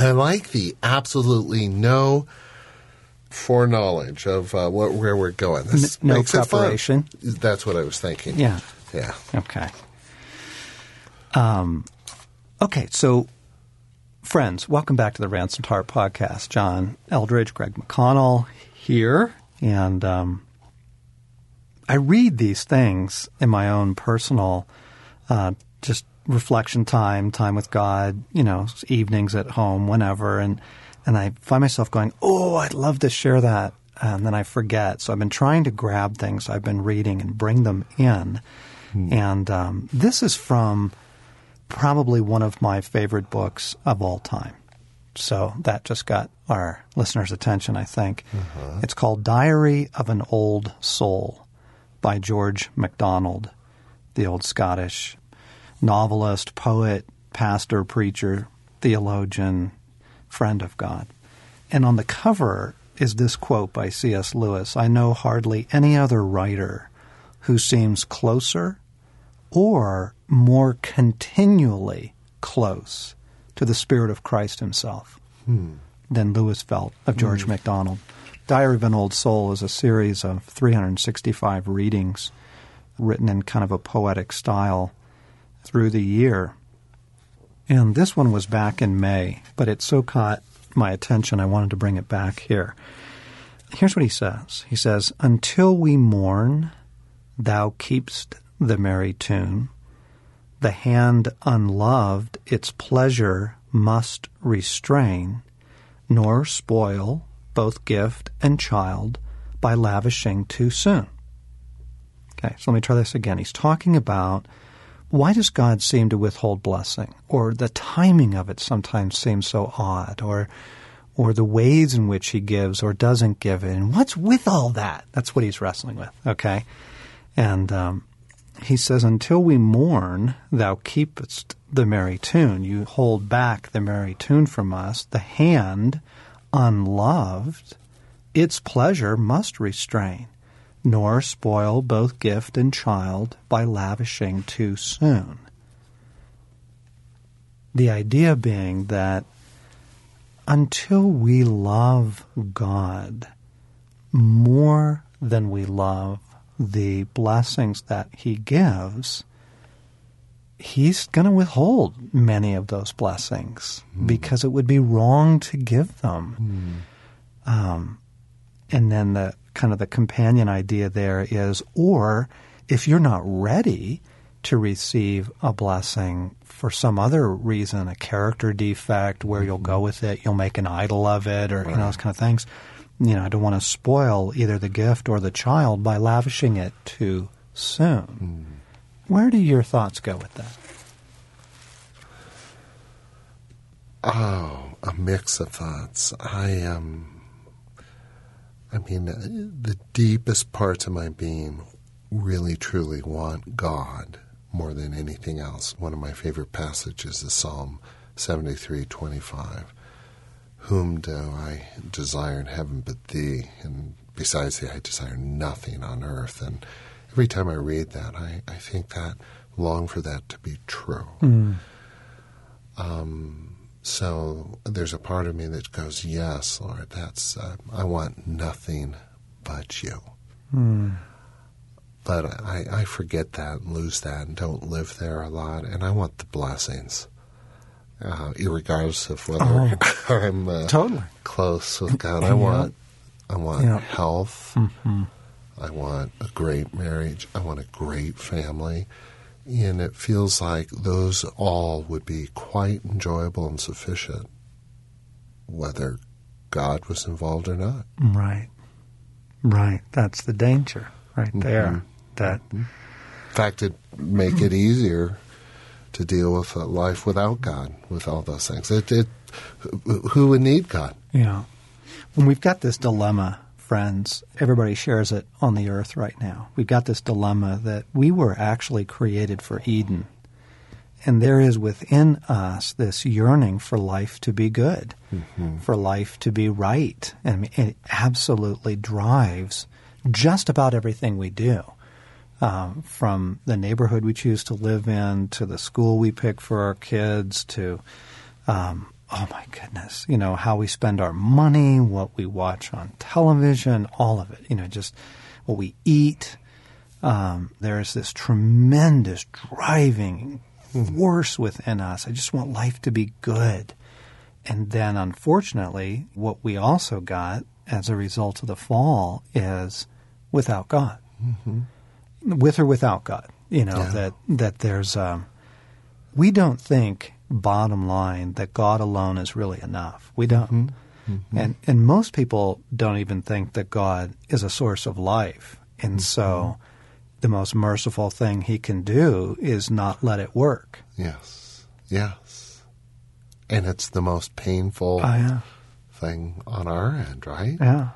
I like the absolutely no foreknowledge of uh, what, where we're going. This N- no makes it fun. preparation. That's what I was thinking. Yeah. Yeah. Okay. Um, okay, so friends, welcome back to the Ransomed Heart podcast. John Eldredge, Craig McConnell here, and um, I read these things in my own personal, uh, just reflection time, time with God, you know, evenings at home, whenever, and and I find myself going, "Oh, I'd love to share that," and then I forget. So I've been trying to grab things I've been reading and bring them in, and um, this is from probably one of my favorite books of all time. So that just got our listeners' attention, I think. It's called Diary of an Old Soul by George MacDonald, the old Scottish novelist, poet, pastor, preacher, theologian, friend of God. And on the cover is this quote by C.S. Lewis I know hardly any other writer who seems closer or more continually close to the Spirit of Christ himself hmm. than Lewis felt of George hmm. MacDonald. Diary of an Old Soul is a series of 365 readings written in kind of a poetic style through the year. And this one was back in May, but it so caught my attention I wanted to bring it back here. Here's what he says. He says, Until we mourn, thou keepst the merry tune. The hand unloved its pleasure must restrain, nor spoil both gift and child by lavishing too soon. Okay, so let me try this again. He's talking about why does God seem to withhold blessing, or the timing of it sometimes seems so odd, or or the ways in which He gives or doesn't give it, and what's with all that? That's what he's wrestling with. Okay, and um, he says, "Until we mourn, Thou keepest the merry tune. You hold back the merry tune from us. The hand, unloved, its pleasure must restrain." Nor spoil both gift and child by lavishing too soon. The idea being that until we love God more than we love the blessings that He gives, He's going to withhold many of those blessings because it would be wrong to give them. Um, and then the kind of the companion idea there is, or if you're not ready to receive a blessing for some other reason, a character defect, where you'll go with it, you'll make an idol of it, or you know those kind of things. You know, I don't want to spoil either the gift or the child by lavishing it too soon. Where do your thoughts go with that? Oh, a mix of thoughts. I um, I mean, uh, the deepest parts of my being really truly want God more than anything else. One of my favorite passages is Psalm seventy-three twenty-five. Whom do I desire in heaven but thee? And besides thee, I desire nothing on earth. And every time I read that, I, I think that, long for that to be true. Um, so there's a part of me that goes, "Yes, Lord, that's uh, I want nothing but you." But I, I forget that and lose that and don't live there a lot, and I want the blessings, uh, regardless of whether I'm uh, Totally. close with God. I want, I want Yeah. health. I want a great marriage. I want a great family. And it feels like those all would be quite enjoyable and sufficient, whether God was involved or not. Right. Right. That's the danger right mm-hmm. there. That mm-hmm. In fact, it make it easier to deal with a life without God, with all those things. It, it, who would need God? Yeah. When we've got this dilemma, friends, everybody shares it on the earth right now. We've got this dilemma that we were actually created for Eden. And there is within us this yearning for life to be good, for life to be right. And it absolutely drives just about everything we do. Um, from the neighborhood we choose to live in to the school we pick for our kids to um, oh my goodness, you know, how we spend our money, what we watch on television, all of it, you know, just what we eat. Um, there is this tremendous driving force within us. I just want life to be good. And then, unfortunately, what we also got as a result of the fall is without God, mm-hmm. with or without God. You know Yeah. that that there's. Um, we don't think, bottom line, that God alone is really enough. We mm-hmm. don't, mm-hmm. and and most people don't even think that God is a source of life. And mm-hmm. so, the most merciful thing He can do is not let it work. Yes. Yes. And it's the most painful Oh yeah. thing on our end, right? Yeah.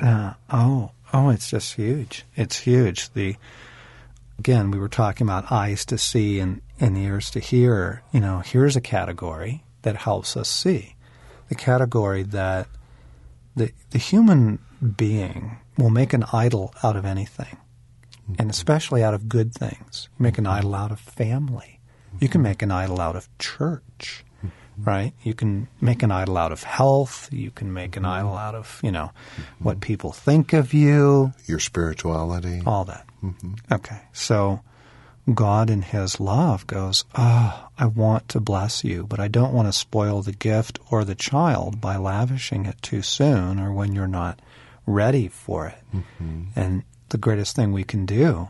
Yeah. Oh, oh, it's just huge. It's huge. The again, we were talking about eyes to see and, and ears to hear. You know, here's a category that helps us see. The category that the the human being will make an idol out of anything. And especially out of good things. You make an idol out of family. You can make an idol out of church right? You can make an idol out of health. You can make an idol out of, you know, what people think of you, Your spirituality. all that. Mm-hmm. Okay. So God in His love goes, Oh, I want to bless you, but I don't want to spoil the gift or the child by lavishing it too soon or when you're not ready for it. Mm-hmm. And the greatest thing we can do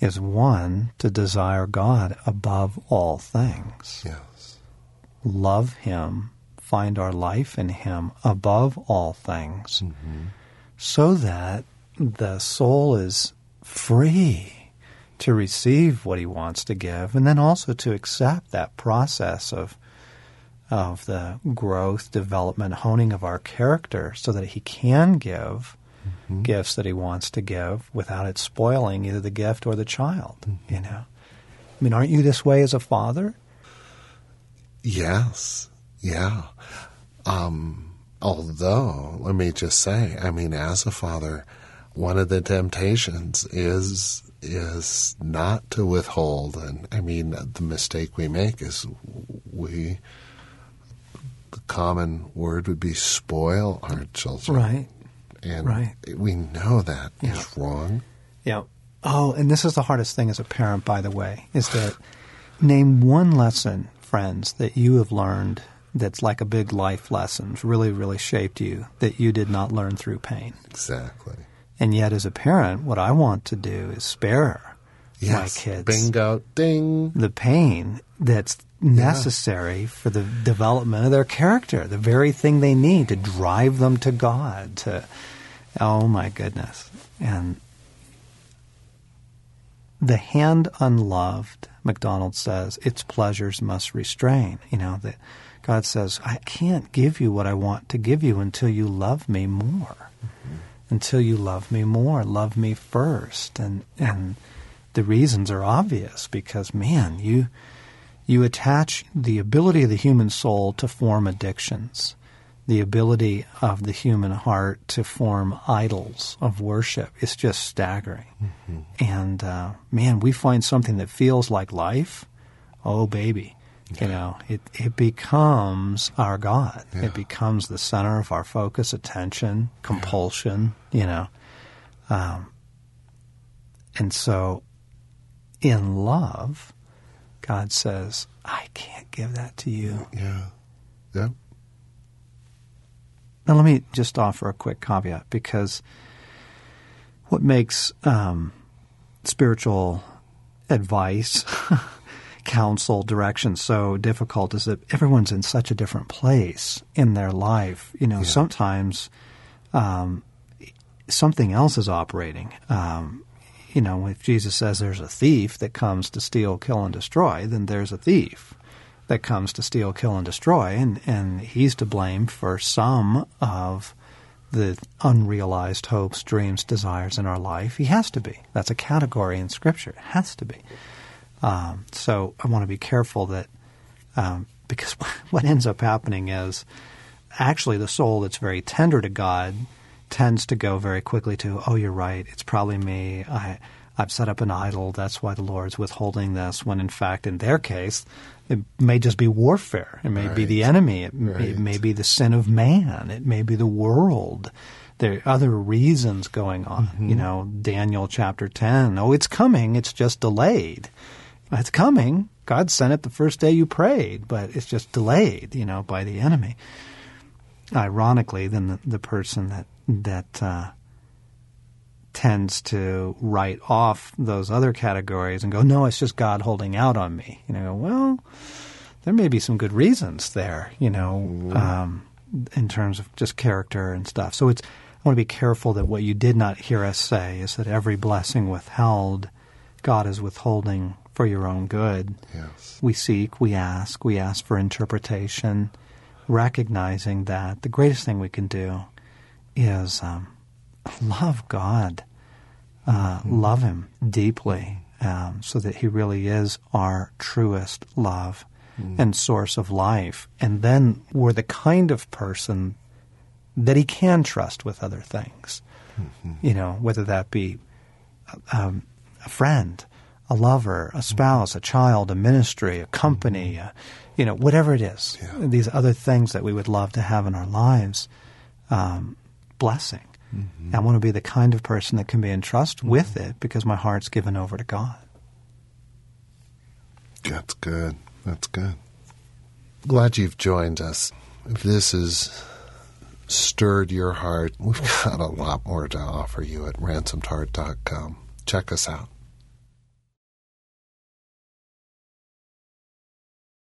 is one, to desire God above all things Yes. love Him, find our life in Him above all things, mm-hmm. so that the soul is free to receive what He wants to give, and then also to accept that process of of the growth, development, honing of our character, so that He can give gifts that He wants to give without it spoiling either the gift or the child. You know, I mean, aren't you this way as a father? Yes. Yeah. Um, although, let me just say, I mean, as a father, one of the temptations is is not to withhold, and I mean, the mistake we make is we. The common word would be spoil our children, Right. And right. we know that is Yeah. wrong. Yeah. Oh, and this is the hardest thing as a parent, by the way, is that name one lesson, friends, that you have learned that's like a big life lesson, really, really shaped you, that you did not learn through pain. Exactly. And yet, as a parent, what I want to do is spare Yes. my kids Bingo. Ding. the pain that's necessary for the development of their character, the very thing they need to drive them to God. To oh my goodness, and the hand unloved, MacDonald says, its pleasures must restrain. You know that God says, I can't give you what I want to give you until you love me more. Mm-hmm. Until you love me more, love me first, and and the reasons are obvious because man, you you attach the ability of the human soul to form addictions, the ability of the human heart to form idols of worship. It's just staggering. And uh, man, we find something that feels like life. Oh, baby. You know, it, it becomes our God. Yeah. It becomes the center of our focus, attention, compulsion, you know. Um, and so in love, God says, I can't give that to you. Yeah. Yep. Now, let me just offer a quick caveat because what makes um, spiritual advice, counsel, direction so difficult is that everyone's in such a different place in their life. You know, Yeah. sometimes um, something else is operating. Um, you know, if Jesus says there's a thief that comes to steal, kill, and destroy, then there's a thief that comes to steal, kill, and destroy, and, and he's to blame for some of the unrealized hopes, dreams, desires in our life. He has to be. That's a category in Scripture. It has to be. Um, so I want to be careful that um, because what ends up happening is actually the soul that's very tender to God tends to go very quickly to, oh, you're right, it's probably me. I, I've set up an idol. That's why the Lord's withholding this. When in fact, in their case, It may just be warfare. It may be the enemy. It, Right. it may be the sin of man. It may be the world. There are other reasons going on. Mm-hmm. You know, Daniel chapter 10. Oh, it's coming. It's just delayed. It's coming. God sent it the first day you prayed, but it's just delayed, you know, by the enemy. Ironically, then the, the person that, that, uh, tends to write off those other categories and go, no, it's just God holding out on me. You know, well, there may be some good reasons there, you know, um, in terms of just character and stuff. So it's, I want to be careful that what you did not hear us say is that every blessing withheld, God is withholding for your own good. Yes. We seek, we ask, we ask for interpretation, recognizing that the greatest thing we can do is um, love God, uh, love Him deeply, um, so that He really is our truest love and source of life. And then we're the kind of person that He can trust with other things. You know, whether that be um, a friend, a lover, a spouse, a child, a ministry, a company, uh, you know, whatever it is. Yeah. These other things that we would love to have in our lives, um, blessing. I want to be the kind of person that can be in trust with it because my heart's given over to God. That's good. That's good. Glad you've joined us. If this has stirred your heart, we've got a lot more to offer you at ransomedheart.com. Check us out.